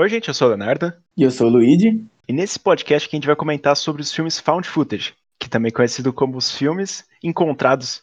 Oi, gente, eu sou o Leonardo. E eu sou o Luigi. E nesse podcast que a gente vai comentar sobre os filmes Found Footage, que também é conhecido como os filmes encontrados.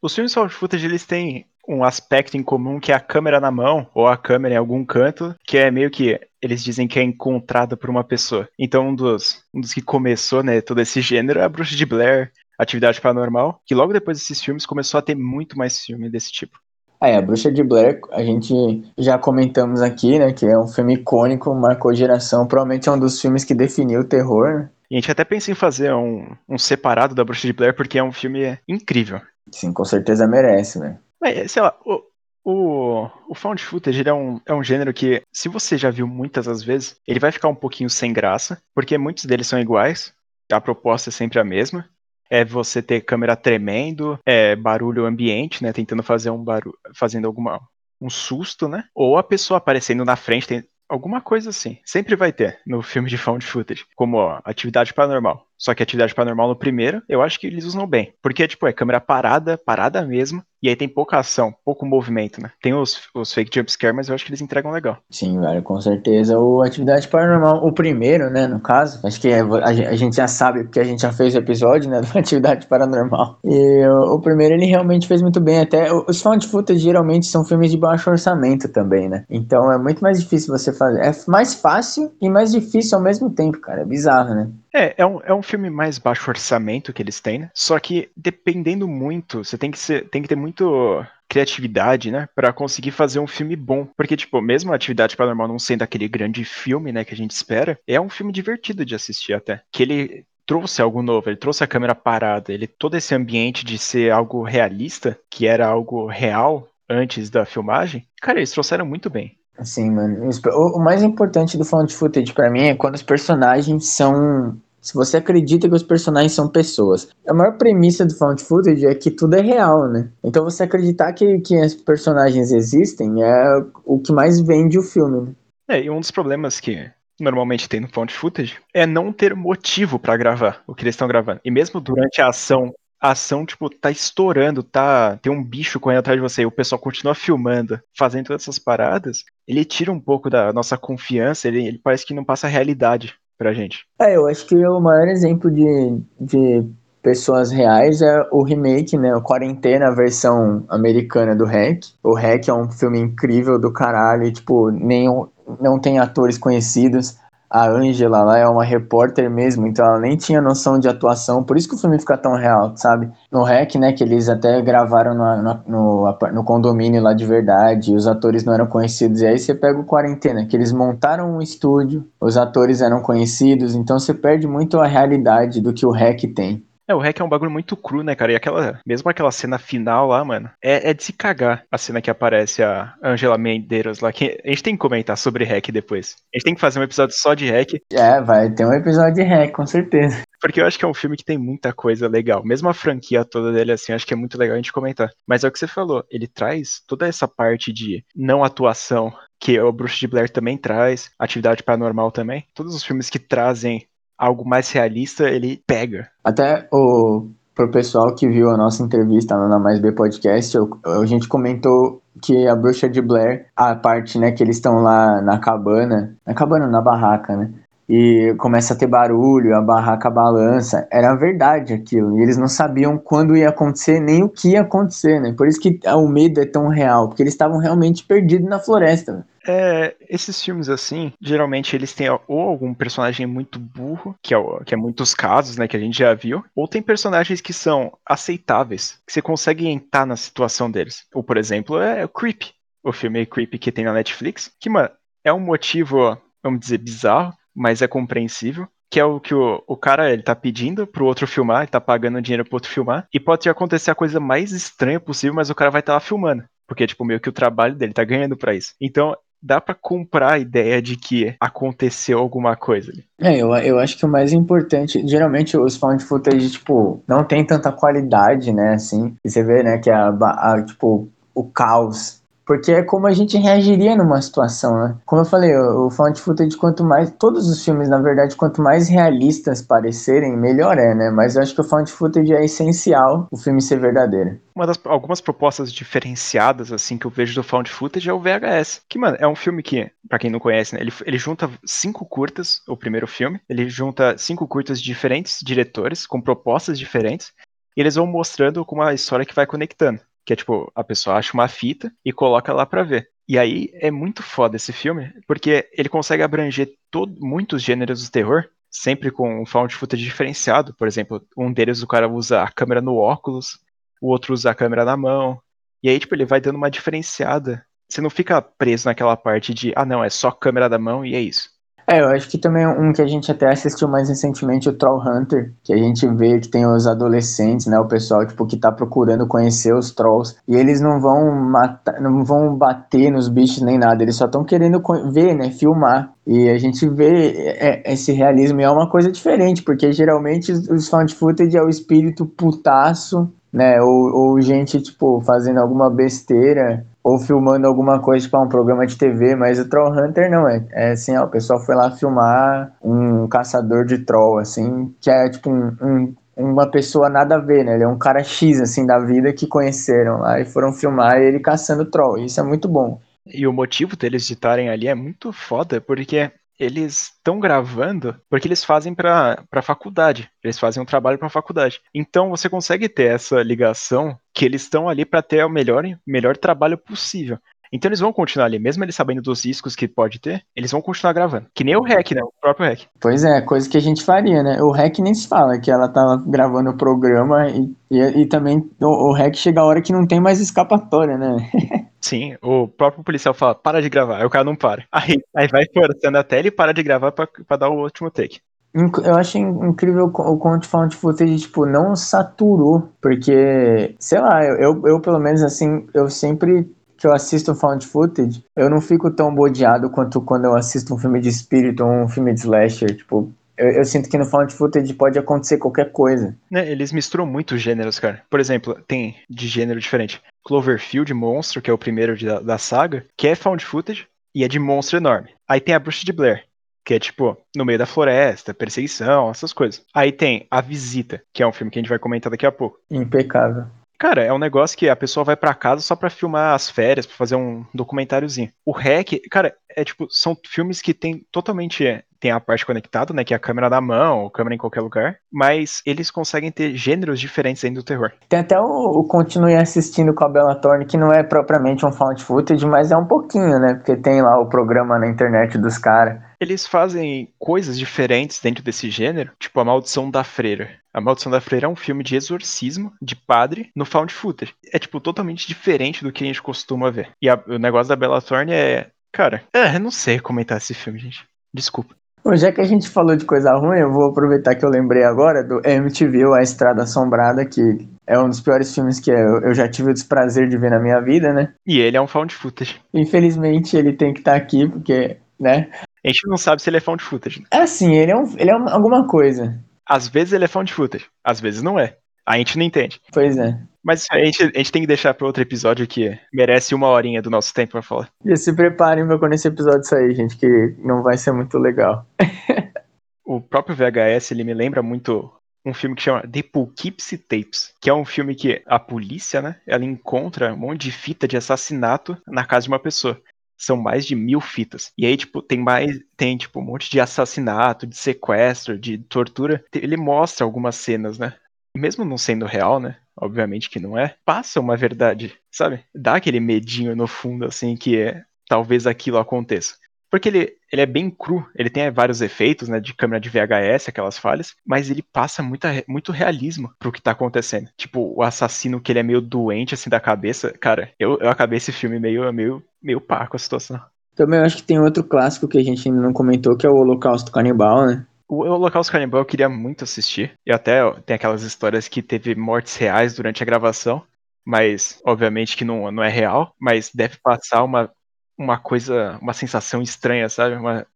Os filmes Found Footage, eles têm um aspecto em comum que é a câmera na mão, ou a câmera em algum canto, que é meio que eles dizem que é encontrada por uma pessoa. Então, um dos, um dos que começou, né, todo esse gênero é a Bruxa de Blair, Atividade Paranormal, que logo depois desses filmes começou a ter muito mais filme desse tipo. Ah, é, a Bruxa de Blair, a gente já comentamos aqui, né, que é um filme icônico, marcou geração, provavelmente é um dos filmes que definiu o terror, né? E a gente até pensa em fazer um, um separado da Bruxa de Blair, porque é um filme incrível. Sim, com certeza merece, né? Mas, sei lá, o, o, o found footage é, um, é um gênero que, se você já viu muitas das vezes, ele vai ficar um pouquinho sem graça, porque muitos deles são iguais, a proposta é sempre a mesma, é você ter câmera tremendo, é barulho ambiente, né, tentando fazer um barulho, fazendo alguma um susto, né? Ou a pessoa aparecendo na frente, tem alguma coisa assim. Sempre vai ter no filme de found footage, como ó, atividade paranormal. Só que atividade paranormal no primeiro, eu acho que eles usam bem. Porque, tipo, é câmera parada, parada mesmo, e aí tem pouca ação, pouco movimento, né? Tem os, os fake jumpscare, mas eu acho que eles entregam legal. Sim, velho, com certeza. O Atividade Paranormal, o primeiro, né, no caso, acho que é, a, gente já sabe, porque a gente já fez o episódio, né, do Atividade Paranormal. E o, o primeiro, ele realmente fez muito bem. Até os found footage geralmente são filmes de baixo orçamento também, né? Então é muito mais difícil você fazer. É mais fácil e mais difícil ao mesmo tempo, cara. É bizarro, né? É, é um, é um filme mais baixo orçamento que eles têm, né? Só que dependendo muito, você tem que, ser, tem que ter muito criatividade, né, para conseguir fazer um filme bom. Porque, tipo, mesmo a Atividade Paranormal não sendo aquele grande filme, né, que a gente espera, é um filme divertido de assistir até. Que ele trouxe algo novo, ele trouxe a câmera parada, ele todo esse ambiente de ser algo realista, que era algo real antes da filmagem, cara, eles trouxeram muito bem. Sim, mano. O, mais importante do found footage para mim é quando os personagens são se você acredita que os personagens são pessoas. A maior premissa do found footage é que tudo é real, né? Então você acreditar que, que os personagens existem é o que mais vende o filme, né? É, e um dos problemas que normalmente tem no found footage é não ter motivo para gravar o que eles estão gravando. E mesmo durante a ação a ação, tipo, tá estourando, tá. Tem um bicho correndo atrás de você e o pessoal continua filmando, fazendo todas essas paradas, ele tira um pouco da nossa confiança, ele, ele parece que não passa a realidade pra gente. É, eu acho que o maior exemplo de, de pessoas reais é o remake, né? O Quarentena, a versão americana do Hack. O Hack é um filme incrível do caralho, e, tipo, nenhum, não tem atores conhecidos a Angela lá é uma repórter mesmo, então ela nem tinha noção de atuação, por isso que o filme fica tão real, sabe? No REC, né, que eles até gravaram no, no, condomínio lá de verdade, os atores não eram conhecidos, e aí você pega o Quarentena, que eles montaram um estúdio, os atores eram conhecidos, então você perde muito a realidade do que o REC tem. É, o Hack é um bagulho muito cru, né, cara? E aquela, mesmo aquela cena final lá, mano, é, é de se cagar a cena que aparece a Angela Mendeiros lá. Que a gente tem que comentar sobre Hack depois. A gente tem que fazer um episódio só de Hack. É, vai ter um episódio de Hack, com certeza. Porque eu acho que é um filme que tem muita coisa legal. Mesmo a franquia toda dele, assim, acho que é muito legal a gente comentar. Mas é o que você falou, ele traz toda essa parte de não atuação que o Bruce de Blair também traz, atividade paranormal também. Todos os filmes que trazem algo mais realista, ele pega. Até o pro pessoal que viu a nossa entrevista lá na Mais B Podcast, eu, a gente comentou que a bruxa de Blair, a parte, né, que eles estão lá na cabana, na cabana, na barraca, né? E começa a ter barulho, a barraca balança. Era verdade aquilo. E eles não sabiam quando ia acontecer, nem o que ia acontecer, né? Por isso que o medo é tão real, porque eles estavam realmente perdidos na floresta. É, esses filmes assim, geralmente eles têm ou algum personagem muito burro, que é, que é muitos casos, né, que a gente já viu, ou tem personagens que são aceitáveis, que você consegue entrar na situação deles. Ou, por exemplo, é o Creep, o filme Creep que tem na Netflix, que, mano, é um motivo, vamos dizer, bizarro, mas é compreensível que é o que o, o cara ele tá pedindo pro outro filmar, ele tá pagando dinheiro pro outro filmar, e pode acontecer a coisa mais estranha possível, mas o cara vai estar tá lá filmando. Porque, tipo, meio que o trabalho dele tá ganhando pra isso. Então, dá para comprar a ideia de que aconteceu alguma coisa. É, eu, eu acho que o mais importante, geralmente os found footage, tipo, não tem tanta qualidade, né, assim, e você vê, né, que a, a tipo, o caos porque é como a gente reagiria numa situação, né? Como eu falei, o, found footage, quanto mais. Todos os filmes, na verdade, quanto mais realistas parecerem, melhor é, né? Mas eu acho que o found footage é essencial o filme ser verdadeiro. Uma das algumas propostas diferenciadas, assim, que eu vejo do found footage é o VHS. Que, mano, é um filme que, para quem não conhece, né, ele, ele junta cinco curtas, o primeiro filme, ele junta cinco curtas de diferentes diretores, com propostas diferentes, e eles vão mostrando com uma história que vai conectando. Que é tipo, a pessoa acha uma fita e coloca lá pra ver. E aí é muito foda esse filme, porque ele consegue abranger todo, muitos gêneros do terror, sempre com um found footage diferenciado. Por exemplo, um deles o cara usa a câmera no óculos, o outro usa a câmera na mão. E aí, tipo, ele vai dando uma diferenciada. Você não fica preso naquela parte de, ah, não, é só câmera da mão e é isso. É, eu acho que também um que a gente até assistiu mais recentemente, o Troll Hunter, que a gente vê que tem os adolescentes, né, o pessoal tipo que tá procurando conhecer os trolls, e eles não vão matar, não vão bater nos bichos nem nada, eles só estão querendo ver, né, filmar. E a gente vê é, esse realismo e é uma coisa diferente, porque geralmente os found footage é o espírito putaço, né, ou, ou gente tipo fazendo alguma besteira ou filmando alguma coisa, tipo, um programa de TV, mas o Troll Hunter não é. É assim, ó, o pessoal foi lá filmar um caçador de troll, assim, que é tipo um, um, uma pessoa nada a ver, né? Ele é um cara X, assim, da vida que conheceram lá e foram filmar ele caçando troll. Isso é muito bom. E o motivo deles estarem ali é muito foda, porque eles estão gravando porque eles fazem para a faculdade. Eles fazem um trabalho para a faculdade. Então você consegue ter essa ligação que eles estão ali para ter o melhor, melhor trabalho possível. Então eles vão continuar ali, mesmo eles sabendo dos riscos que pode ter, eles vão continuar gravando. Que nem o REC, né? O próprio REC. Pois é, coisa que a gente faria, né? O REC nem se fala, que ela tava gravando o programa e, e, e também o, o REC chega a hora que não tem mais escapatória, né? Sim, o próprio policial fala, para de gravar, aí o cara não para. Aí, aí vai forçando até ele para de gravar pra, pra dar o último take. Eu acho incrível o quanto found footage, tipo, não saturou, porque, sei lá, eu, eu pelo menos assim, eu sempre que eu assisto found footage, eu não fico tão bodeado quanto quando eu assisto um filme de espírito ou um filme de slasher, tipo, eu, eu, sinto que no found footage pode acontecer qualquer coisa. Né, eles misturam muitos gêneros, cara. Por exemplo, tem de gênero diferente. Cloverfield Monstro, que é o primeiro de, da saga, que é found footage e é de monstro enorme. Aí tem a Bruxa de Blair, que é tipo no meio da floresta, perseguição, essas coisas. Aí tem A Visita, que é um filme que a gente vai comentar daqui a pouco. Impecável. Cara, é um negócio que a pessoa vai para casa só para filmar as férias, para fazer um documentáriozinho. O REC, cara, é tipo, são filmes que tem totalmente tem a parte conectada, né, que é a câmera na mão, ou câmera em qualquer lugar, mas eles conseguem ter gêneros diferentes dentro do terror. Tem até o, o Continue Assistindo com a Bella Thorne, que não é propriamente um found footage, mas é um pouquinho, né, porque tem lá o programa na internet dos caras. Eles fazem coisas diferentes dentro desse gênero, tipo A Maldição da Freira. A Maldição da Freira é um filme de exorcismo de padre no found footage. É, tipo, totalmente diferente do que a gente costuma ver. E a, o negócio da Bella Thorne é... Cara, é, eu não sei comentar esse filme, gente. Desculpa. Bom, já que a gente falou de coisa ruim, eu vou aproveitar que eu lembrei agora do MTV, A Estrada Assombrada, que é um dos piores filmes que eu, já tive o desprazer de ver na minha vida, né? E ele é um found footage. Infelizmente ele tem que estar tá aqui, porque, né? A gente não sabe se ele é found footage. É assim, ele é, um, ele é alguma coisa. Às vezes ele é found footage, às vezes não é. A gente não entende. Pois é. Mas a gente, a gente tem que deixar para outro episódio que merece uma horinha do nosso tempo para falar. E se preparem pra quando esse episódio sair, gente, que não vai ser muito legal. o próprio VHS, ele me lembra muito um filme que chama The Poughkeepsie Tapes, que é um filme que a polícia, né, ela encontra um monte de fita de assassinato na casa de uma pessoa. São mais de mil fitas. E aí, tipo, tem mais. Tem, tipo, um monte de assassinato, de sequestro, de tortura. Ele mostra algumas cenas, né? Mesmo não sendo real, né? obviamente que não é, passa uma verdade, sabe? Dá aquele medinho no fundo, assim, que é, talvez aquilo aconteça. Porque ele, ele é bem cru, ele tem vários efeitos, né, de câmera de VHS, aquelas falhas, mas ele passa muita, muito realismo pro que tá acontecendo. Tipo, o assassino que ele é meio doente, assim, da cabeça. Cara, eu, eu acabei esse filme meio, meio, meio pá com a situação. Também acho que tem outro clássico que a gente ainda não comentou, que é o Holocausto Canibal, né? O Holocausto Canibal eu queria muito assistir. E até ó, tem aquelas histórias que teve mortes reais durante a gravação. Mas, obviamente, que não, não é real. Mas deve passar uma, uma coisa, uma sensação estranha, sabe? Uma...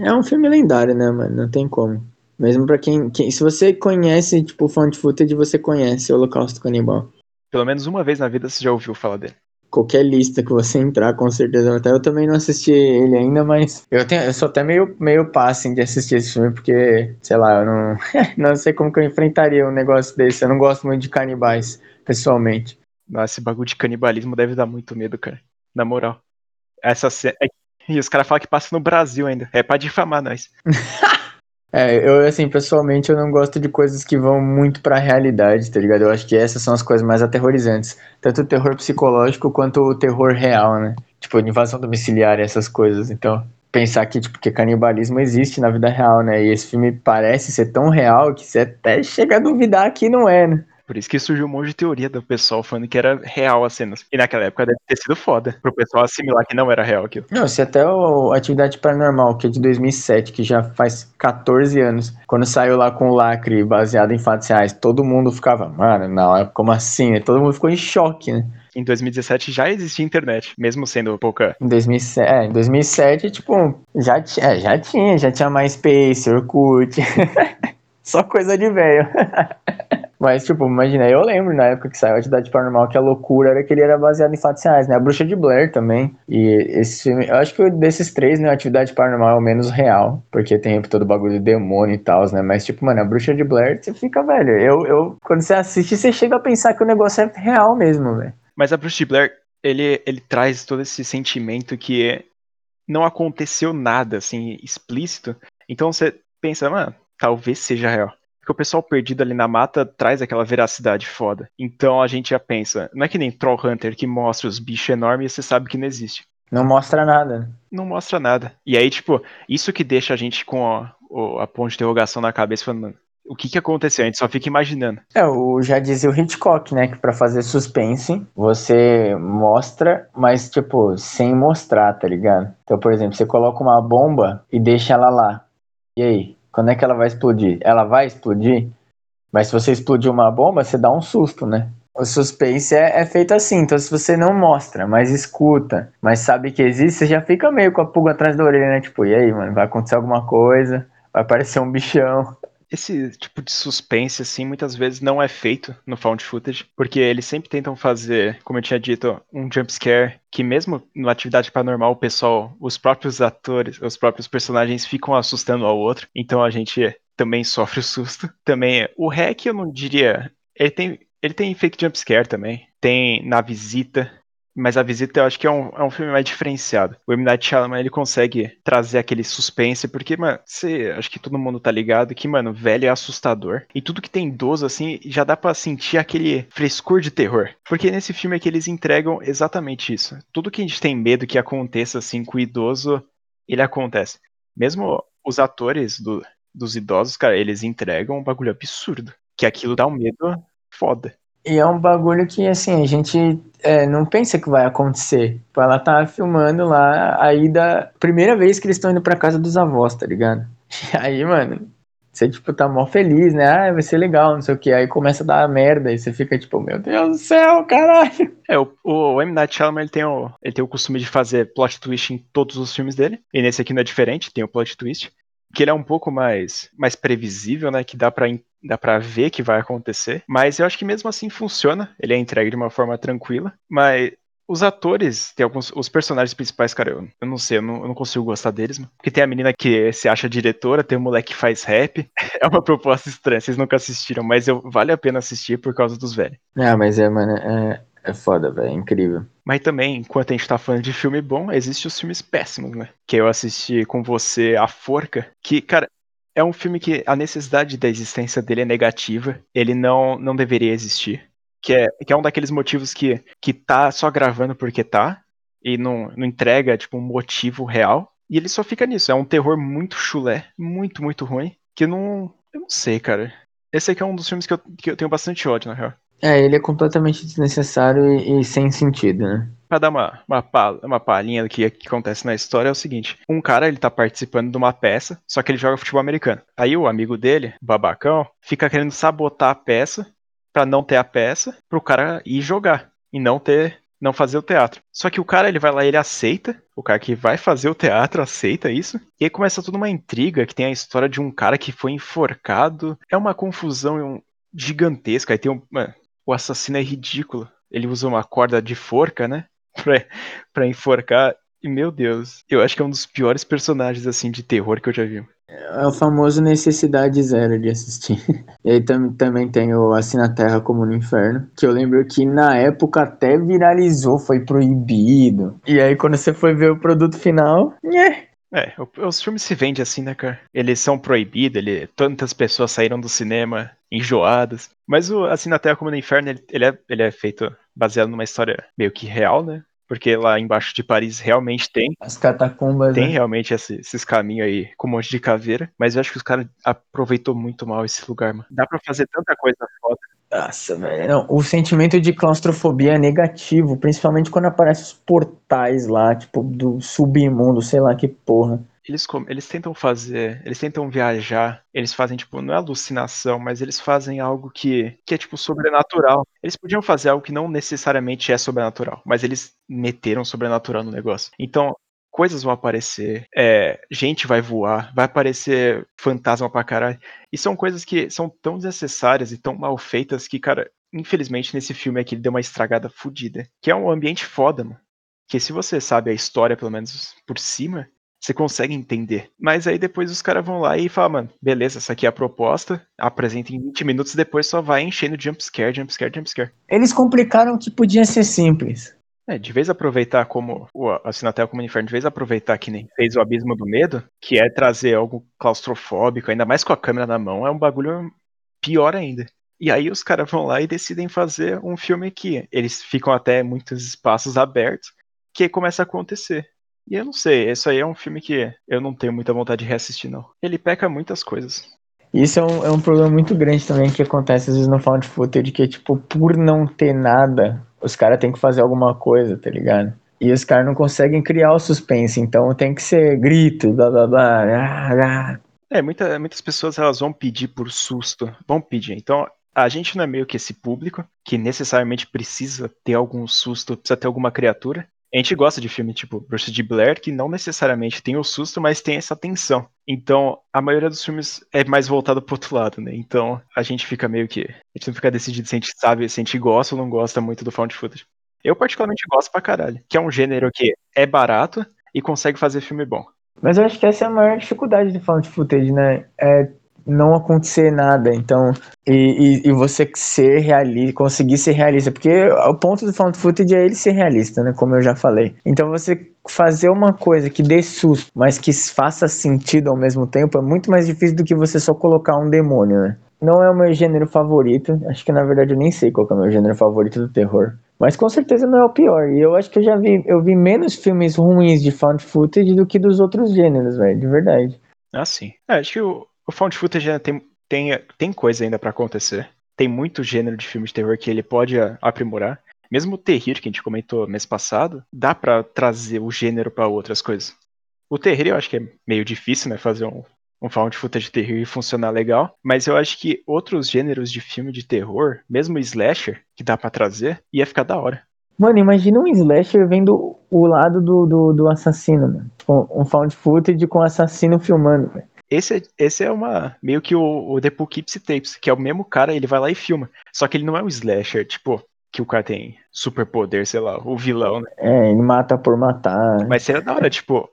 É um filme lendário, né, mano? Não tem como. Mesmo pra quem, quem. Se você conhece, tipo, found footage, você conhece o Holocausto Canibal. Pelo menos uma vez na vida você já ouviu falar dele. Qualquer lista que você entrar, com certeza. Até eu também não assisti ele ainda, mas eu, tenho, eu sou até meio, meio passing de assistir esse filme, porque, sei lá, eu não, não sei como que eu enfrentaria um negócio desse. Eu não gosto muito de canibais, pessoalmente. Nossa, esse bagulho de canibalismo deve dar muito medo, cara. Na moral. Essa cena. É e os caras falam que passa no Brasil ainda. É pra difamar nós. É, eu, assim, pessoalmente, eu não gosto de coisas que vão muito pra realidade, tá ligado? Eu acho que essas são as coisas mais aterrorizantes. Tanto o terror psicológico quanto o terror real, né? Tipo, invasão domiciliar essas coisas. Então, pensar que, tipo, que canibalismo existe na vida real, né? E esse filme parece ser tão real que você até chega a duvidar que não é, né? Por isso que surgiu um monte de teoria do pessoal falando que era real as cenas. E naquela época deve ter sido foda pro pessoal assimilar que não era real aquilo. Não, se até o Atividade Paranormal, que é de 2007, que já faz 14 anos, quando saiu lá com o lacre baseado em fatos reais, todo mundo ficava, mano, não, como assim? Todo mundo ficou em choque, né? Em 2017 já existia internet, mesmo sendo pouca. Em 2007, é, em 2007 tipo, já, é, já tinha, já tinha mais Space, Orkut. Só coisa de velho. Mas, tipo, imagina, eu lembro na época que saiu a Atividade Paranormal que a loucura era que ele era baseado em fatos reais, né? A Bruxa de Blair também. E esse filme, eu acho que desses três, né, a Atividade Paranormal é o menos real, porque tem todo o bagulho de demônio e tal, né? Mas, tipo, mano, a Bruxa de Blair, você fica, velho, eu, eu, quando você assiste, você chega a pensar que o negócio é real mesmo, velho. Mas a Bruxa de Blair, ele, ele traz todo esse sentimento que não aconteceu nada, assim, explícito. Então você pensa, mano, talvez seja real. Porque o pessoal perdido ali na mata traz aquela veracidade foda. Então a gente já pensa, não é que nem Troll Hunter que mostra os bichos enormes e você sabe que não existe. Não mostra nada. Não mostra nada. E aí, tipo, isso que deixa a gente com a, a ponte de interrogação na cabeça, falando, o que que aconteceu? A gente só fica imaginando. É, o, já dizia o Hitchcock, né, que para fazer suspense, você mostra, mas, tipo, sem mostrar, tá ligado? Então, por exemplo, você coloca uma bomba e deixa ela lá. E aí? Quando é que ela vai explodir? Ela vai explodir? Mas se você explodir uma bomba, você dá um susto, né? O suspense é, é, feito assim, então se você não mostra, mas escuta, mas sabe que existe, você já fica meio com a pulga atrás da orelha, né? Tipo, e aí, mano, vai acontecer alguma coisa, vai aparecer um bichão esse tipo de suspense, assim, muitas vezes não é feito no found footage, porque eles sempre tentam fazer, como eu tinha dito, um jump scare que mesmo na atividade paranormal o pessoal, os próprios atores, os próprios personagens ficam assustando ao outro, então a gente também sofre o susto. Também o hack eu não diria, ele tem ele tem fake jump scare também, tem na visita, mas a visita eu acho que é um, é um filme mais diferenciado. O M. Night Shyamalan, ele consegue trazer aquele suspense, porque, mano, você, acho que todo mundo tá ligado que, mano, velho é assustador. E tudo que tem idoso, assim, já dá para sentir aquele frescor de terror. Porque nesse filme é que eles entregam exatamente isso. Tudo que a gente tem medo que aconteça, assim, com o idoso, ele acontece. Mesmo os atores do, dos idosos, cara, eles entregam um bagulho absurdo. Que aquilo dá um medo foda. E é um bagulho que, assim, a gente é, não pensa que vai acontecer. Tipo, ela tá filmando lá a ida. Primeira vez que eles estão indo pra casa dos avós, tá ligado? E aí, mano, você, tipo, tá mó feliz, né? Ah, vai ser legal, não sei o que. Aí começa a dar merda e você fica, tipo, meu Deus do céu, caralho. É, o, o M. Night Shyamalan, ele tem, o, ele tem o costume de fazer plot twist em todos os filmes dele. E nesse aqui não é diferente, tem o plot twist. Que ele é um pouco mais, mais previsível, né? Que dá pra dá para ver que vai acontecer, mas eu acho que mesmo assim funciona, ele é entregue de uma forma tranquila, mas os atores, tem alguns. Os personagens principais, cara, eu, eu não sei, eu não, eu não, consigo gostar deles, mano. Porque tem a menina que se acha diretora, tem o moleque que faz rap. É uma proposta estranha, vocês nunca assistiram, mas eu, vale a pena assistir por causa dos velhos. Ah, mas é, mano, é, é foda, velho, é incrível. Mas também, enquanto a gente tá falando de filme bom, existem os filmes péssimos, né? Que eu assisti com você A Forca, que, cara, é um filme que a necessidade da existência dele é negativa, ele não, não deveria existir. Que é, que é um daqueles motivos que, que tá só gravando porque tá, e não, não entrega, tipo, um motivo real. E ele só fica nisso. É um terror muito chulé, muito, muito ruim, que não. Eu não sei, cara. Esse aqui é um dos filmes que eu, que eu tenho bastante ódio, na real. É, ele é completamente desnecessário e, e sem sentido, né? Pra dar uma, uma, uma palhinha do que, que, acontece na história é o seguinte: um cara ele tá participando de uma peça, só que ele joga futebol americano. Aí o amigo dele, babacão, fica querendo sabotar a peça para não ter a peça, pro cara ir jogar e não ter não fazer o teatro. Só que o cara ele vai lá, ele aceita, o cara que vai fazer o teatro aceita isso, e aí começa toda uma intriga que tem a história de um cara que foi enforcado. É uma confusão gigantesca. Aí tem um, o assassino é ridículo. Ele usa uma corda de forca, né? pra, pra enforcar. E, meu Deus, eu acho que é um dos piores personagens, assim, de terror que eu já vi. É o famoso necessidade zero de assistir. E aí tam, também tem o Assim na Terra como no Inferno, que eu lembro que na época até viralizou, foi proibido. E aí quando você foi ver o produto final, é. É, os filmes se vendem assim, né, cara? Eles são proibidos, ele, tantas pessoas saíram do cinema enjoadas. Mas o Assim na Terra como no Inferno, ele, ele, é, ele é feito baseado numa história meio que real, né? Porque lá embaixo de Paris realmente tem. As catacumbas. Tem né? realmente esse- esses caminhos aí com um monte de caveira. Mas eu acho que os caras aproveitou muito mal esse lugar, mano. Dá pra fazer tanta coisa foda. Nossa, velho. Não, o sentimento de claustrofobia é negativo, principalmente quando aparecem os portais lá, tipo, do submundo, sei lá que porra. Eles, eles tentam fazer, eles tentam viajar, eles fazem, tipo, não é alucinação, mas eles fazem algo que, que é, tipo, sobrenatural. Eles podiam fazer algo que não necessariamente é sobrenatural, mas eles meteram sobrenatural no negócio. Então, coisas vão aparecer, é, gente vai voar, vai aparecer fantasma pra caralho. E são coisas que são tão desnecessárias e tão mal feitas que, cara, infelizmente nesse filme aqui ele deu uma estragada fodida. Que é um ambiente foda, mano. Que se você sabe a história, pelo menos por cima, você consegue entender. Mas aí depois os caras vão lá e falam, mano, beleza, essa aqui é a proposta, apresenta em 20 minutos, depois só vai enchendo jumpscare, jumpscare, jumpscare. Eles complicaram que podia ser simples. É, de vez aproveitar como o Assinatel como Inferno, de vez aproveitar que nem fez o Abismo do Medo, que é trazer algo claustrofóbico, ainda mais com a câmera na mão, é um bagulho pior ainda. E aí os caras vão lá e decidem fazer um filme que eles ficam até muitos espaços abertos, que começa a acontecer. E eu não sei, isso aí é um filme que eu não tenho muita vontade de reassistir, não. Ele peca muitas coisas. Isso é um, é um problema muito grande também que acontece às vezes no found footage, que tipo, por não ter nada, os caras têm que fazer alguma coisa, tá ligado? E os caras não conseguem criar o suspense, então tem que ser grito, blá blá blá. ah, ah. É, muita, muitas pessoas elas vão pedir por susto, vão pedir. Então, a gente não é meio que esse público que necessariamente precisa ter algum susto, precisa ter alguma criatura. A gente gosta de filme tipo Bruxa de Blair, que não necessariamente tem o susto, mas tem essa tensão. Então, a maioria dos filmes é mais voltado pro outro lado, né? Então, a gente fica meio que. A gente não fica decidido se a gente sabe, se a gente gosta ou não gosta muito do found footage. Eu, particularmente, gosto pra caralho. Que é um gênero que é barato e consegue fazer filme bom. Mas eu acho que essa é a maior dificuldade do found footage, né? É não acontecer nada, então e, e, e você ser realista, conseguir ser realista, porque o ponto do found footage é ele ser realista, né? Como eu já falei. Então você fazer uma coisa que dê susto, mas que faça sentido ao mesmo tempo é muito mais difícil do que você só colocar um demônio, né? Não é o meu gênero favorito, acho que na verdade eu nem sei qual é o meu gênero favorito do terror. Mas com certeza não é o pior. E eu acho que eu já vi, eu vi menos filmes ruins de found footage do que dos outros gêneros, velho, de verdade. Ah, sim. É, acho que o, o found footage ainda tem, tem, tem coisa ainda pra acontecer. Tem muito gênero de filme de terror que ele pode aprimorar. Mesmo o terror que a gente comentou mês passado, dá pra trazer o gênero pra outras coisas. O terror eu acho que é meio difícil, né, fazer um, um found footage de terror e funcionar legal, mas eu acho que outros gêneros de filme de terror, mesmo o slasher, que dá pra trazer, ia ficar da hora. Mano, imagina um slasher vendo o lado do, do, do assassino, mano. Tipo, um found footage com o assassino filmando, velho. Esse, é- esse é uma. meio que o, o The Poughkeepsie Tapes, que é o mesmo cara, ele vai lá e filma. Só que ele não é um slasher, tipo, que o cara tem superpoder, sei lá, o vilão, né? É, ele mata por matar. Mas seria da hora, tipo,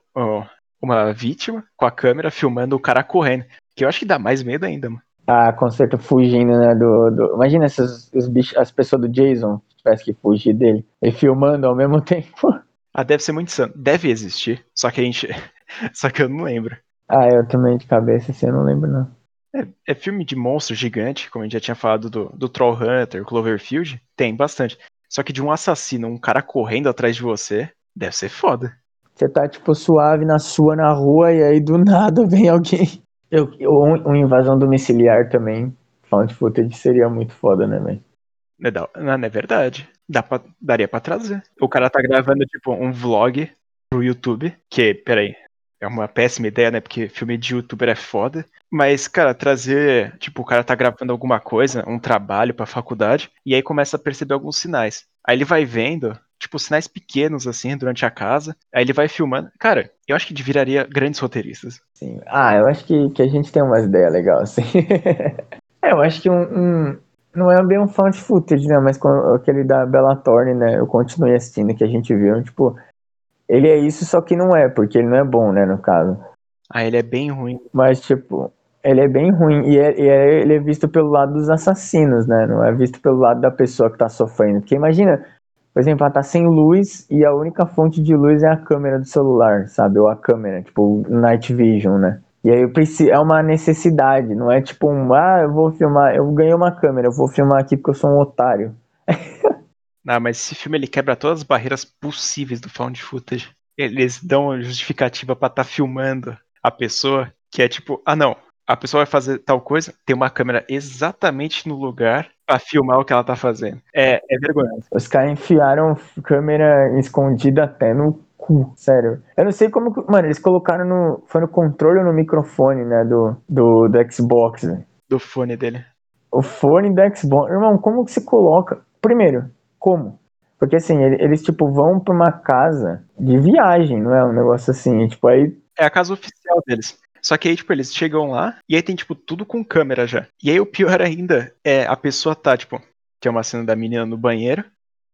uma vítima com a câmera filmando o cara correndo. Que eu acho que dá mais medo ainda, mano. Ah, com certeza fugindo, né? Do, do... Imagina essas, os bichos, as pessoas do Jason que tivesse que fugir dele. E filmando ao mesmo tempo. Ah, deve ser muito insano. Deve existir, só que a gente. só que eu não lembro. Ah, eu também de cabeça, assim, eu não lembro, não. É, é filme de monstro gigante, como a gente já tinha falado do, do Troll Hunter, Cloverfield. Tem bastante. Só que de um assassino, um cara correndo atrás de você, deve ser foda. Você tá, tipo, suave na sua, na rua, e aí do nada vem alguém. Eu, eu, um, uma invasão domiciliar também. Found footage seria muito foda, né, velho? É, não, não é verdade. Dá pra, daria pra trazer. O cara tá gravando, tipo, um vlog pro YouTube. Que, peraí, é uma péssima ideia, né? Porque filme de youtuber é foda. Mas, cara, trazer. Tipo, o cara tá gravando alguma coisa, um trabalho pra faculdade. E aí começa a perceber alguns sinais. Aí ele vai vendo, tipo, sinais pequenos, assim, durante a casa. Aí ele vai filmando. Cara, eu acho que viraria grandes roteiristas. Sim. Ah, eu acho que, que a gente tem umas ideias legais, assim. é, eu acho que um, um, não é bem um found footage, né? Mas com aquele da Bella Thorne, né? Eu continuei assistindo que a gente viu. Tipo, ele é isso, só que não é, porque ele não é bom, né? No caso. Ah, ele é bem ruim. Mas, tipo, ele é bem ruim. E, é, e é, ele é visto pelo lado dos assassinos, né? Não é visto pelo lado da pessoa que tá sofrendo. Porque imagina, por exemplo, ela tá sem luz e a única fonte de luz é a câmera do celular, sabe? Ou a câmera, tipo, night vision, né? E aí eu preciso, é uma necessidade, não é tipo um, ah, eu vou filmar, eu ganhei uma câmera, eu vou filmar aqui porque eu sou um otário. não, mas esse filme ele quebra todas as barreiras possíveis do found footage. Eles dão justificativa para estar tá filmando a pessoa, que é tipo, ah não, a pessoa vai fazer tal coisa, tem uma câmera exatamente no lugar pra filmar o que ela tá fazendo. É, é vergonhoso. Os caras enfiaram câmera escondida até no cu, sério. Eu não sei como. Mano, eles colocaram no. Foi no controle ou no microfone, né? Do, do, do Xbox, né? Do fone dele. O fone do Xbox. Irmão, como que se coloca? Primeiro, como? Porque assim, eles, tipo, vão pra uma casa de viagem, não é? Um negócio assim, tipo, aí. É a casa oficial deles. Só que aí, tipo, eles chegam lá e aí tem, tipo, tudo com câmera já. E aí o pior ainda é a pessoa tá, tipo, tem uma cena da menina no banheiro,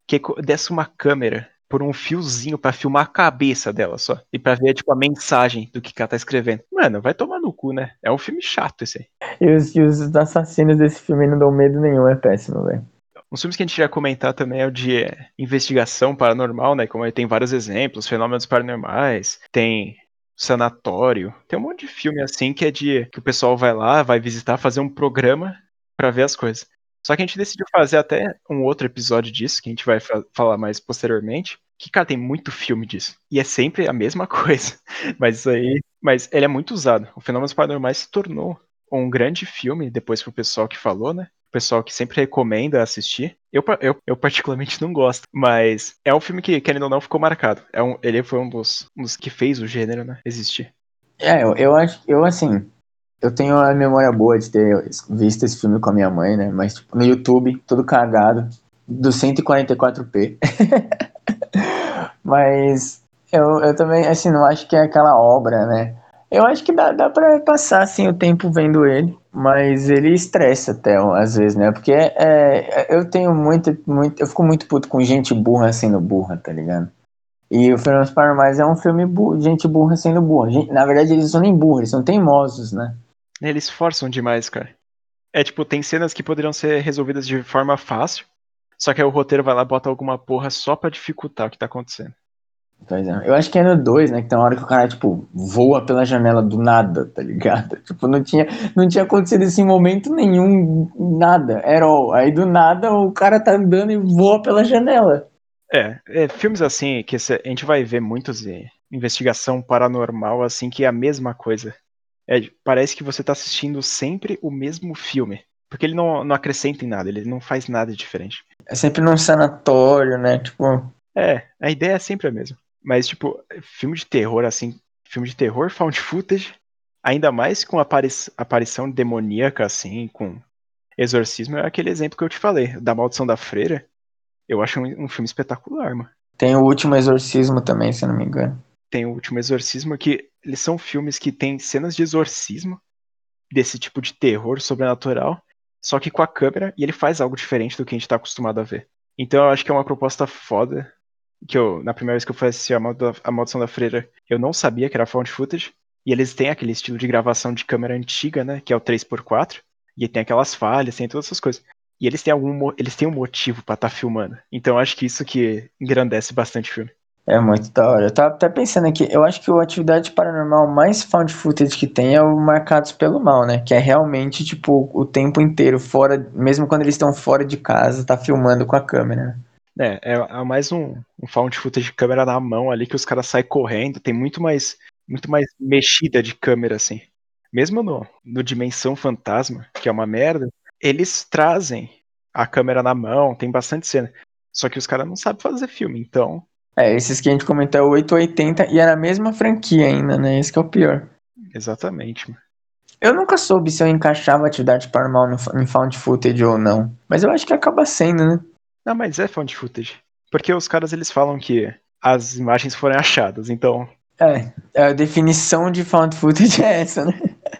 que desce uma câmera por um fiozinho para filmar a cabeça dela só. E pra ver, tipo, a mensagem do que ela tá escrevendo. Mano, vai tomar no cu, né? É um filme chato esse aí. E os, e os assassinos desse filme não dão medo nenhum, é péssimo, velho. Uns filmes que a gente ia comentar também é o de investigação paranormal, né? Como tem vários exemplos, fenômenos paranormais, tem sanatório. Tem um monte de filme assim que é de que o pessoal vai lá, vai visitar, fazer um programa para ver as coisas. Só que a gente decidiu fazer até um outro episódio disso, que a gente vai falar mais posteriormente. Que, cara, tem muito filme disso. E é sempre a mesma coisa. Mas isso aí. Mas ele é muito usado. O Fenômenos Paranormais se tornou um grande filme, depois pro pessoal que falou, né? O pessoal que sempre recomenda assistir. Eu, eu, eu particularmente não gosto, mas é um filme que, querendo ou não, ficou marcado. É um, ele foi um dos, um dos que fez o gênero, né, existir. É, eu, eu acho, eu assim, eu tenho a memória boa de ter visto esse filme com a minha mãe, né? Mas tipo, no YouTube, todo cagado, do 144p. Mas eu, eu também, assim, não acho que é aquela obra, né? Eu acho que dá, dá pra passar, assim, o tempo vendo ele, mas ele estressa até, às vezes, né? Porque é, eu tenho muito, muito, eu fico muito puto com gente burra sendo burra, tá ligado? E o Fernandes Paranormais é um filme burro, gente burra sendo burra. Gente, na verdade, eles são nem burros, eles são teimosos, né? Eles forçam demais, cara. É tipo, tem cenas que poderiam ser resolvidas de forma fácil, só que aí o roteiro vai lá e bota alguma porra só pra dificultar o que tá acontecendo. Pois é. Eu acho que é no 2, né? Que tem uma hora que o cara, tipo, voa pela janela do nada, tá ligado? Tipo, não tinha, não tinha acontecido esse momento nenhum, nada, era all. Aí do nada o cara tá andando e voa pela janela. É, é filmes assim, que a gente vai ver muitos de investigação paranormal, assim, que é a mesma coisa. É, parece que você tá assistindo sempre o mesmo filme. Porque ele não, não acrescenta em nada, ele não faz nada diferente. É sempre num sanatório, né? Tipo. É, a ideia é sempre a mesma. Mas, tipo, filme de terror, assim, filme de terror, found footage, ainda mais com apari aparição demoníaca, assim, com exorcismo, é aquele exemplo que eu te falei, da Maldição da Freira. Eu acho um, um filme espetacular, mano. Tem o Último Exorcismo também, se eu não me engano. Tem o Último Exorcismo, que eles são filmes que tem cenas de exorcismo, desse tipo de terror sobrenatural, só que com a câmera, e ele faz algo diferente do que a gente tá acostumado a ver. Então eu acho que é uma proposta foda que eu, na primeira vez que eu fui assistir a, a Maldição da Freira, eu não sabia que era found footage. E eles têm aquele estilo de gravação de câmera antiga, né? Que é o 3x4. E tem aquelas falhas, tem todas essas coisas. E eles têm algum eles têm um motivo para estar tá filmando. Então acho que isso que engrandece bastante o filme. É muito da hora. Eu tava até pensando aqui, eu acho que o atividade paranormal mais found footage que tem é o Marcados pelo Mal, né? Que é realmente, tipo, o tempo inteiro, fora, mesmo quando eles estão fora de casa, tá filmando com a câmera. É, é, é mais um, um found footage de câmera na mão ali que os caras saem correndo, tem muito mais muito mais mexida de câmera assim. Mesmo no, no Dimensão Fantasma, que é uma merda, eles trazem a câmera na mão, tem bastante cena. Só que os caras não sabem fazer filme, então. É, esses que a gente comentou é o 880 e é na mesma franquia ainda, né? Esse que é o pior. Exatamente, mano. Eu nunca soube se eu encaixava atividade paranormal no, em found footage ou não. Mas eu acho que acaba sendo, né? Não, mas é found footage. Porque os caras eles falam que as imagens foram achadas, então. É, a definição de found footage é essa, né?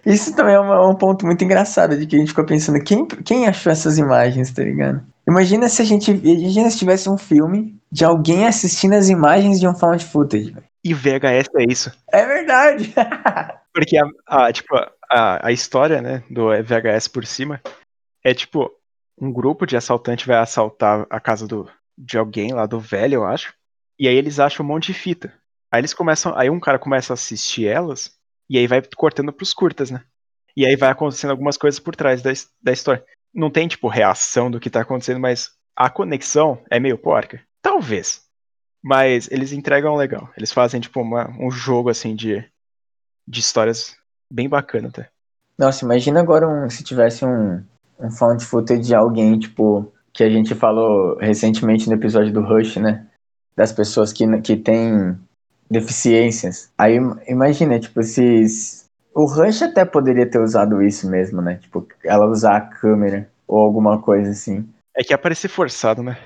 Isso também é um, um, ponto muito engraçado de que a gente ficou pensando, quem, quem achou essas imagens, tá ligado? Imagina se a gente. Imagina se tivesse um filme de alguém assistindo as imagens de um found footage, E VHS é isso. É verdade! Porque a, a tipo, a, a história, né, do VHS por cima é tipo, um grupo de assaltante vai assaltar a casa do, de alguém lá do velho, eu acho. E aí eles acham um monte de fita. Aí eles começam. Aí um cara começa a assistir elas. E aí vai cortando pros curtas, né? E aí vai acontecendo algumas coisas por trás da, da história não tem, tipo, reação do que tá acontecendo, mas a conexão é meio porca. Talvez. Mas eles entregam legal. Eles fazem, tipo, uma, um jogo, assim, de, de histórias bem bacana até. Nossa, imagina agora um, se tivesse um, um found footage de alguém, tipo, que a gente falou recentemente no episódio do Rush, né? Das pessoas que, que têm deficiências. Aí imagina, tipo, se, o Rush até poderia ter usado isso mesmo, né? Tipo, ela usar a câmera ou alguma coisa assim. É que ia parecer forçado, né?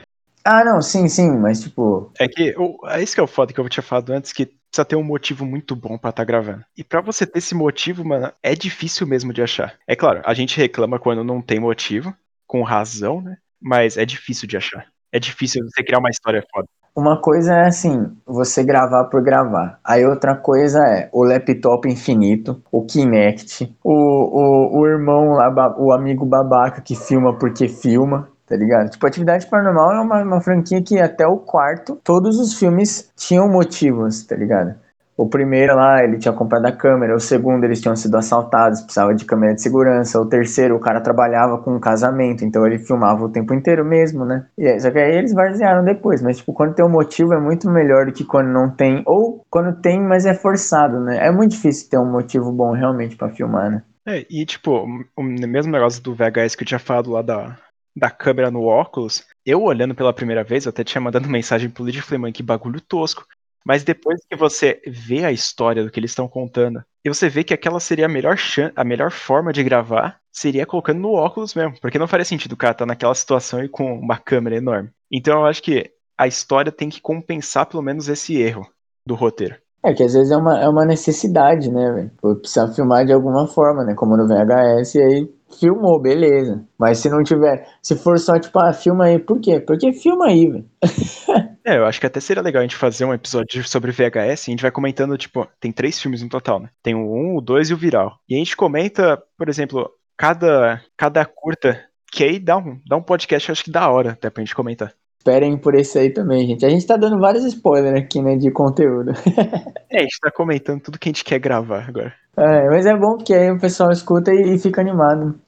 Ah, não, sim, sim, mas tipo. É que. É isso que é o foda que eu tinha falado antes, que precisa ter um motivo muito bom para estar tá gravando. E para você ter esse motivo, mano, é difícil mesmo de achar. É claro, a gente reclama quando não tem motivo, com razão, né? Mas é difícil de achar. É difícil você criar uma história foda. Uma coisa é assim, você gravar por gravar. Aí outra coisa é o laptop infinito, o Kinect, o, o, o irmão lá, o amigo babaca que filma porque filma, tá ligado? Tipo, Atividade Paranormal é uma, uma franquia que até o quarto, todos os filmes tinham motivos, tá ligado? O primeiro lá, ele tinha comprado a câmera. O segundo, eles tinham sido assaltados, precisava de câmera de segurança. O terceiro, o cara trabalhava com um casamento, então ele filmava o tempo inteiro mesmo, né? E aí, só que aí eles varzearam depois. Mas, tipo, quando tem um motivo é muito melhor do que quando não tem. Ou quando tem, mas é forçado, né? É muito difícil ter um motivo bom realmente para filmar, né? É, e tipo, o mesmo negócio do VHS que eu tinha falado lá da, da câmera no óculos, eu olhando pela primeira vez, eu até tinha mandado mensagem pro Lid Fleman, que bagulho tosco. Mas depois que você vê a história do que eles estão contando, e você vê que aquela seria a melhor, a melhor forma de gravar, seria colocando no óculos mesmo. Porque não faria sentido o cara estar tá naquela situação e com uma câmera enorme. Então eu acho que a história tem que compensar pelo menos esse erro do roteiro. É que às vezes é uma, é uma necessidade, né, velho? Precisa filmar de alguma forma, né? Como no VHS, e aí filmou, beleza. Mas se não tiver, se for só tipo, ah, filma aí, por quê? Porque filma aí, velho. É, eu acho que até seria legal a gente fazer um episódio sobre VHS e a gente vai comentando, tipo, tem três filmes no total, né? Tem o 1, o 2 e o Viral. E a gente comenta, por exemplo, cada, cada curta, que aí dá um, dá um podcast, acho que da hora até pra gente comentar. Esperem por esse aí também, gente. A gente tá dando vários spoilers aqui, né, de conteúdo. é, a gente tá comentando tudo que a gente quer gravar agora. É, mas é bom porque aí o pessoal escuta e, e fica animado.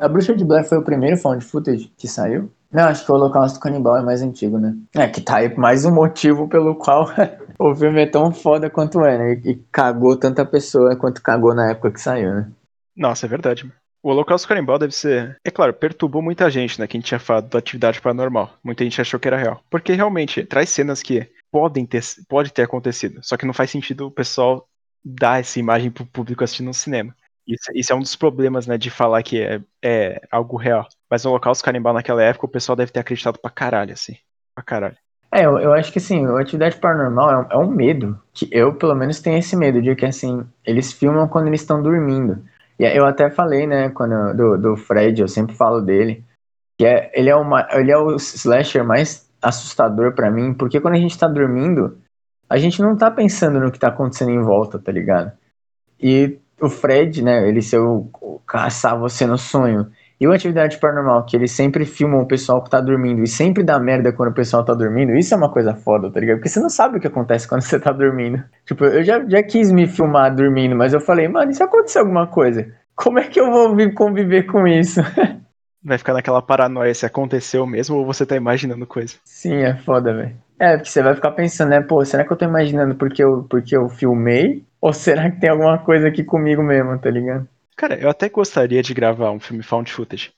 A Bruxa de Blair foi o primeiro found footage que saiu? Não, acho que o Holocausto Canibal é mais antigo, né? É, que tá aí mais um motivo pelo qual o filme é tão foda quanto é, né? E cagou tanta pessoa quanto cagou na época que saiu, né? Nossa, é verdade. O Holocausto Canibal deve ser. É claro, perturbou muita gente, né? Que a gente tinha falado da atividade paranormal. Muita gente achou que era real. Porque realmente traz cenas que podem ter, pode ter acontecido. Só que não faz sentido o pessoal dar essa imagem pro público assistindo no cinema. Isso, isso, é um dos problemas, né, de falar que é, é algo real. Mas o Holocausto Canibal naquela época o pessoal deve ter acreditado pra caralho, assim. Pra caralho. É, eu, eu acho que assim, a atividade paranormal é um, é um, medo. Que eu, pelo menos, tenho esse medo de que assim, eles filmam quando eles estão dormindo. E eu até falei, né, quando, do, do Fred, eu sempre falo dele, que é, ele, é uma, ele é o slasher mais assustador para mim, porque quando a gente tá dormindo, a gente não tá pensando no que tá acontecendo em volta, tá ligado? E o Fred, né, ele o, o caçar você no sonho. E o Atividade Paranormal, que eles sempre filmam o pessoal que tá dormindo e sempre dá merda quando o pessoal tá dormindo, isso é uma coisa foda, tá ligado? Porque você não sabe o que acontece quando você tá dormindo. Tipo, eu já, já quis me filmar dormindo, mas eu falei, mano, e se acontecer alguma coisa? Como é que eu vou conviver com isso? Vai ficar naquela paranoia se aconteceu mesmo ou você tá imaginando coisa. Sim, é foda, velho. É, porque você vai ficar pensando, né, pô, será que eu tô imaginando porque eu, porque eu filmei? Ou será que tem alguma coisa aqui comigo mesmo, tá ligado? Cara, eu até gostaria de gravar um filme found footage.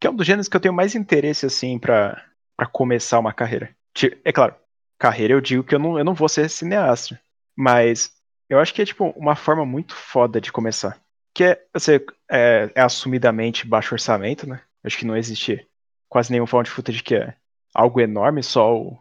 Que é um dos gêneros que eu tenho mais interesse, assim, pra começar uma carreira. É claro, carreira eu digo que eu não, eu não vou ser cineasta. Mas eu acho que é, tipo, uma forma muito foda de começar. Que é, você, é, é assumidamente baixo orçamento, né? Acho que não existe quase nenhum found footage que é algo enorme, só o,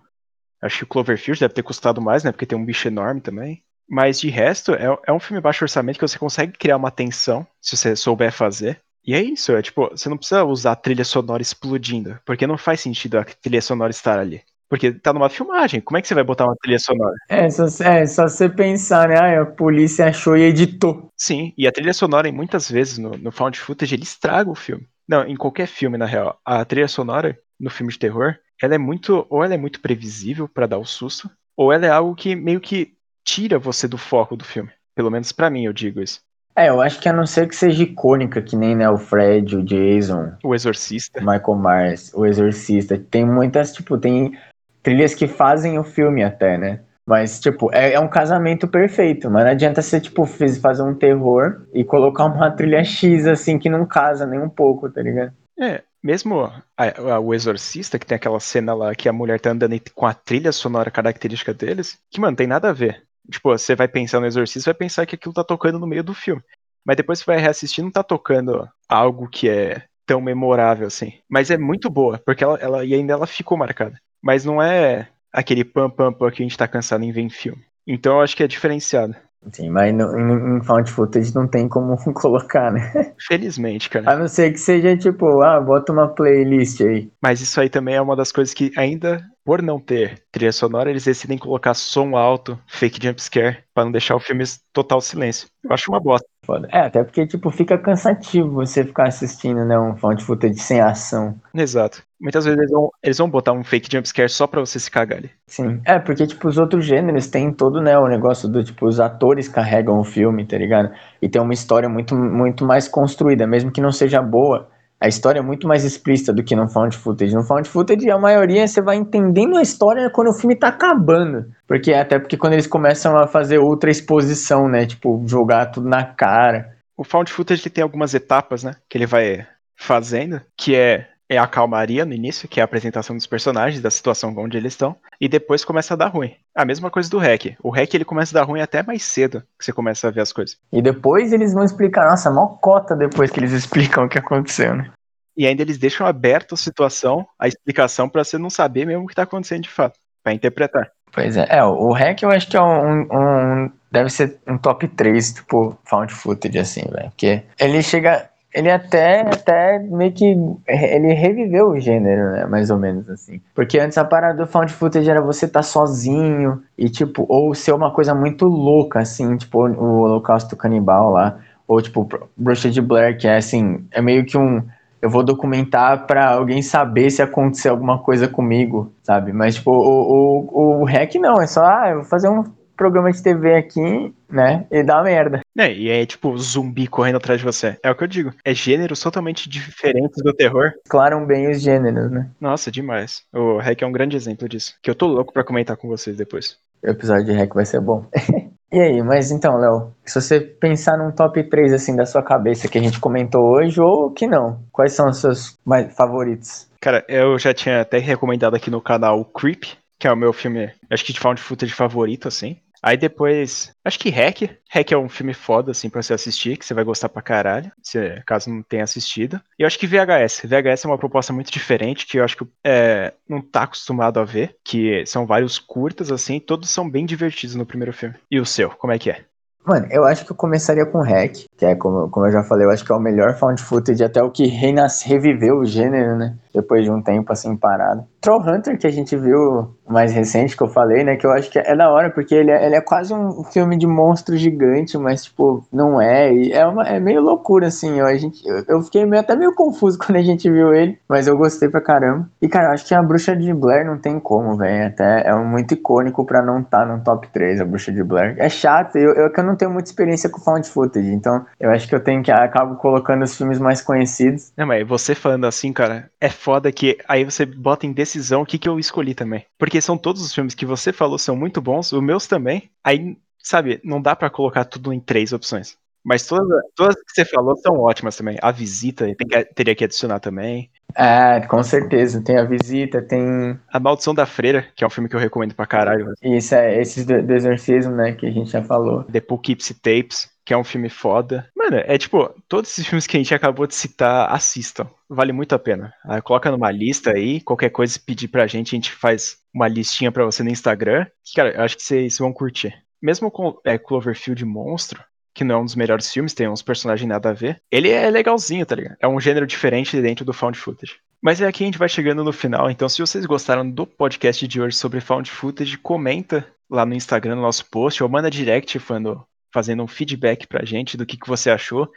Acho que o Cloverfield deve ter custado mais, né? Porque tem um bicho enorme também. Mas de resto, é, é um filme baixo orçamento que você consegue criar uma tensão, se você souber fazer. E é isso, é tipo, você não precisa usar a trilha sonora explodindo, porque não faz sentido a trilha sonora estar ali. Porque tá numa filmagem, como é que você vai botar uma trilha sonora? É, só, é, só você pensar, né? Ah, a polícia achou e editou. Sim, e a trilha sonora, muitas vezes, no, no found footage, ele estraga o filme. Não, em qualquer filme, na real. A trilha sonora, no filme de terror, ela é muito. Ou ela é muito previsível para dar o susto, ou ela é algo que meio que tira você do foco do filme. Pelo menos para mim, eu digo isso. É, eu acho que a não ser que seja icônica, que nem né, o Fred, o Jason. O Exorcista. Michael Myers, o Exorcista. Tem muitas, tipo, tem trilhas que fazem o filme até, né? Mas, tipo, é, é, um casamento perfeito, mas não adianta você, tipo, fazer um terror e colocar uma trilha X, assim, que não casa nem um pouco, tá ligado? É, mesmo a, a, o Exorcista, que tem aquela cena lá que a mulher tá andando com a trilha sonora característica deles, que, mano, tem nada a ver. Tipo, você vai pensar no Exorcista, vai pensar que aquilo tá tocando no meio do filme. Mas depois você vai reassistir, não tá tocando algo que é tão memorável assim. Mas é muito boa, porque ela, ela e ainda ela ficou marcada. Mas não é aquele pam pam pam que a gente tá cansado em ver em filme. Então eu acho que é diferenciado. Sim, mas no, em, em found footage não tem como colocar, né? Felizmente, cara. A não ser que seja tipo, ah, bota uma playlist aí. Mas isso aí também é uma das coisas que ainda, por não ter trilha sonora, eles decidem colocar som alto, fake jumpscare, para não deixar o filme total silêncio. Eu acho uma bosta. Foda. É, até porque, tipo, fica cansativo você ficar assistindo, né, um found footage sem ação. Exato. Muitas vezes eles vão, eles vão botar um fake jumpscare só pra você se cagar ali. Sim. É, porque, tipo, os outros gêneros tem todo, né, o negócio do, tipo, os atores carregam o filme, tá ligado? E tem uma história muito, muito mais construída, mesmo que não seja boa. A história é muito mais explícita do que no found footage. No found footage, a maioria você vai entendendo a história quando o filme tá acabando. Porque até porque quando eles começam a fazer outra exposição, né? Tipo, jogar tudo na cara. O found footage tem algumas etapas, né? Que ele vai fazendo, que é é a calmaria no início, que é a apresentação dos personagens, da situação onde eles estão, e depois começa a dar ruim. A mesma coisa do hack. O hack ele começa a dar ruim até mais cedo que você começa a ver as coisas. E depois eles vão explicar, nossa, mó cota depois que eles explicam o que aconteceu, né? E ainda eles deixam aberta a situação, a explicação, para você não saber mesmo o que tá acontecendo de fato, para interpretar. Pois é, é, o hack eu acho que é um, um deve ser um top 3, tipo, found footage, assim, velho. Porque ele chega ele até, até meio que ele reviveu o gênero, né? Mais ou menos assim. Porque antes a parada do found footage era você estar tá sozinho e tipo, ou ser uma coisa muito louca, assim, tipo o Holocausto Canibal lá, ou tipo Bruxa de Blair, que é assim, é meio que um eu vou documentar para alguém saber se acontecer alguma coisa comigo, sabe? Mas tipo, o, o, o hack não, é só, ah, eu vou fazer um programa de TV aqui, né? E dá merda. É, e é tipo zumbi correndo atrás de você. É o que eu digo. É gêneros totalmente diferentes do terror. Claram bem os gêneros, né? Nossa, demais. O Hack é um grande exemplo disso. Que eu tô louco para comentar com vocês depois. O episódio de Hack vai ser bom. e aí, mas então, Léo, se você pensar num top 3 assim da sua cabeça que a gente comentou hoje, ou que não, quais são os seus mais favoritos? Cara, eu já tinha até recomendado aqui no canal Creep, que é o meu filme, acho que de found footage favorito, assim. Aí depois, acho que Hack. Hack é um filme foda, assim, pra você assistir, que você vai gostar pra caralho, se, caso não tenha assistido. E eu acho que VHS. VHS é uma proposta muito diferente, que eu acho que é, não tá acostumado a ver, que são vários curtas, assim, todos são bem divertidos no primeiro filme. E o seu, como é que é? Mano, eu acho que eu começaria com Hack, que é, como, como eu já falei, eu acho que é o melhor found footage, até o que renasce, reviveu o gênero, né? Depois de um tempo assim parado. Trollhunter, que a gente viu mais recente, que eu falei, né? Que eu acho que é da hora, porque ele é, ele é quase um filme de monstro gigante, mas, tipo, não é. E é, uma, é meio loucura, assim. Eu, a gente, eu, eu fiquei meio, até meio confuso quando a gente viu ele, mas eu gostei pra caramba. E, cara, eu acho que a Bruxa de Blair não tem como, velho. Até é muito icônico pra não estar tá no top 3, a Bruxa de Blair. É chato, eu, eu que eu não tenho muita experiência com found footage, então eu acho que eu tenho que acabo colocando os filmes mais conhecidos. Não, mas você falando assim, cara, é foda que aí você bota em decisão o que, que eu escolhi também. Porque são todos os filmes que você falou são muito bons, os meus também. Aí, sabe, não dá para colocar tudo em três opções. Mas todas, todas que você falou são ótimas também. A visita que, teria que adicionar também. É, com certeza. Tem a visita, tem. A Maldição da Freira, que é um filme que eu recomendo pra caralho. Isso, é, esses do, do exorcismo, né, que a gente já falou. The Poughkeepsie Tapes, que é um filme foda. Mano, é tipo, todos esses filmes que a gente acabou de citar, assistam. Vale muito a pena. Aí, coloca numa lista aí, qualquer coisa pedir pra gente, a gente faz uma listinha pra você no Instagram. Que, cara, eu acho que vocês vão curtir. Mesmo com é, Cloverfield Monstro, que não é um dos melhores filmes, tem uns personagens nada a ver. Ele é legalzinho, tá ligado? É um gênero diferente dentro do found footage. Mas é aqui a gente vai chegando no final, então se vocês gostaram do podcast de hoje sobre found footage, comenta lá no Instagram no nosso post ou manda direct falando, fazendo um feedback pra gente do que, que você achou.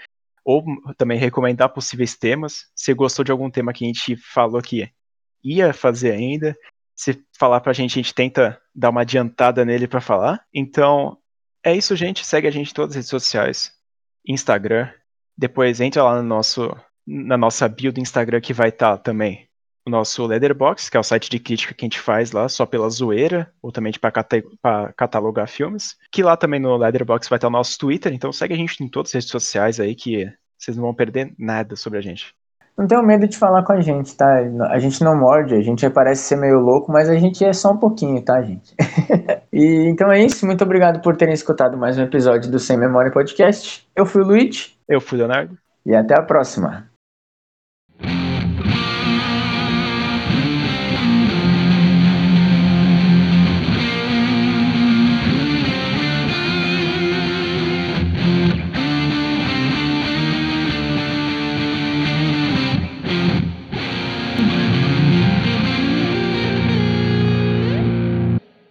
Ou também recomendar possíveis temas. Se gostou de algum tema que a gente falou que ia fazer ainda, se falar pra gente, a gente tenta dar uma adiantada nele para falar. Então, é isso, gente. Segue a gente em todas as redes sociais. Instagram. Depois entra lá no nosso, na nossa bio do Instagram que vai estar tá também o nosso Leatherbox, que é o site de crítica que a gente faz lá só pela zoeira, ou também para cata catalogar filmes. Que lá também no Leatherbox vai estar tá o nosso Twitter, então segue a gente em todas as redes sociais aí que vocês não vão perder nada sobre a gente. Não tenham medo de falar com a gente, tá? A gente não morde, a gente parece ser meio louco, mas a gente é só um pouquinho, tá, gente? e então é isso. Muito obrigado por terem escutado mais um episódio do Sem Memória Podcast. Eu fui o Luiz. Eu fui o Leonardo. E até a próxima.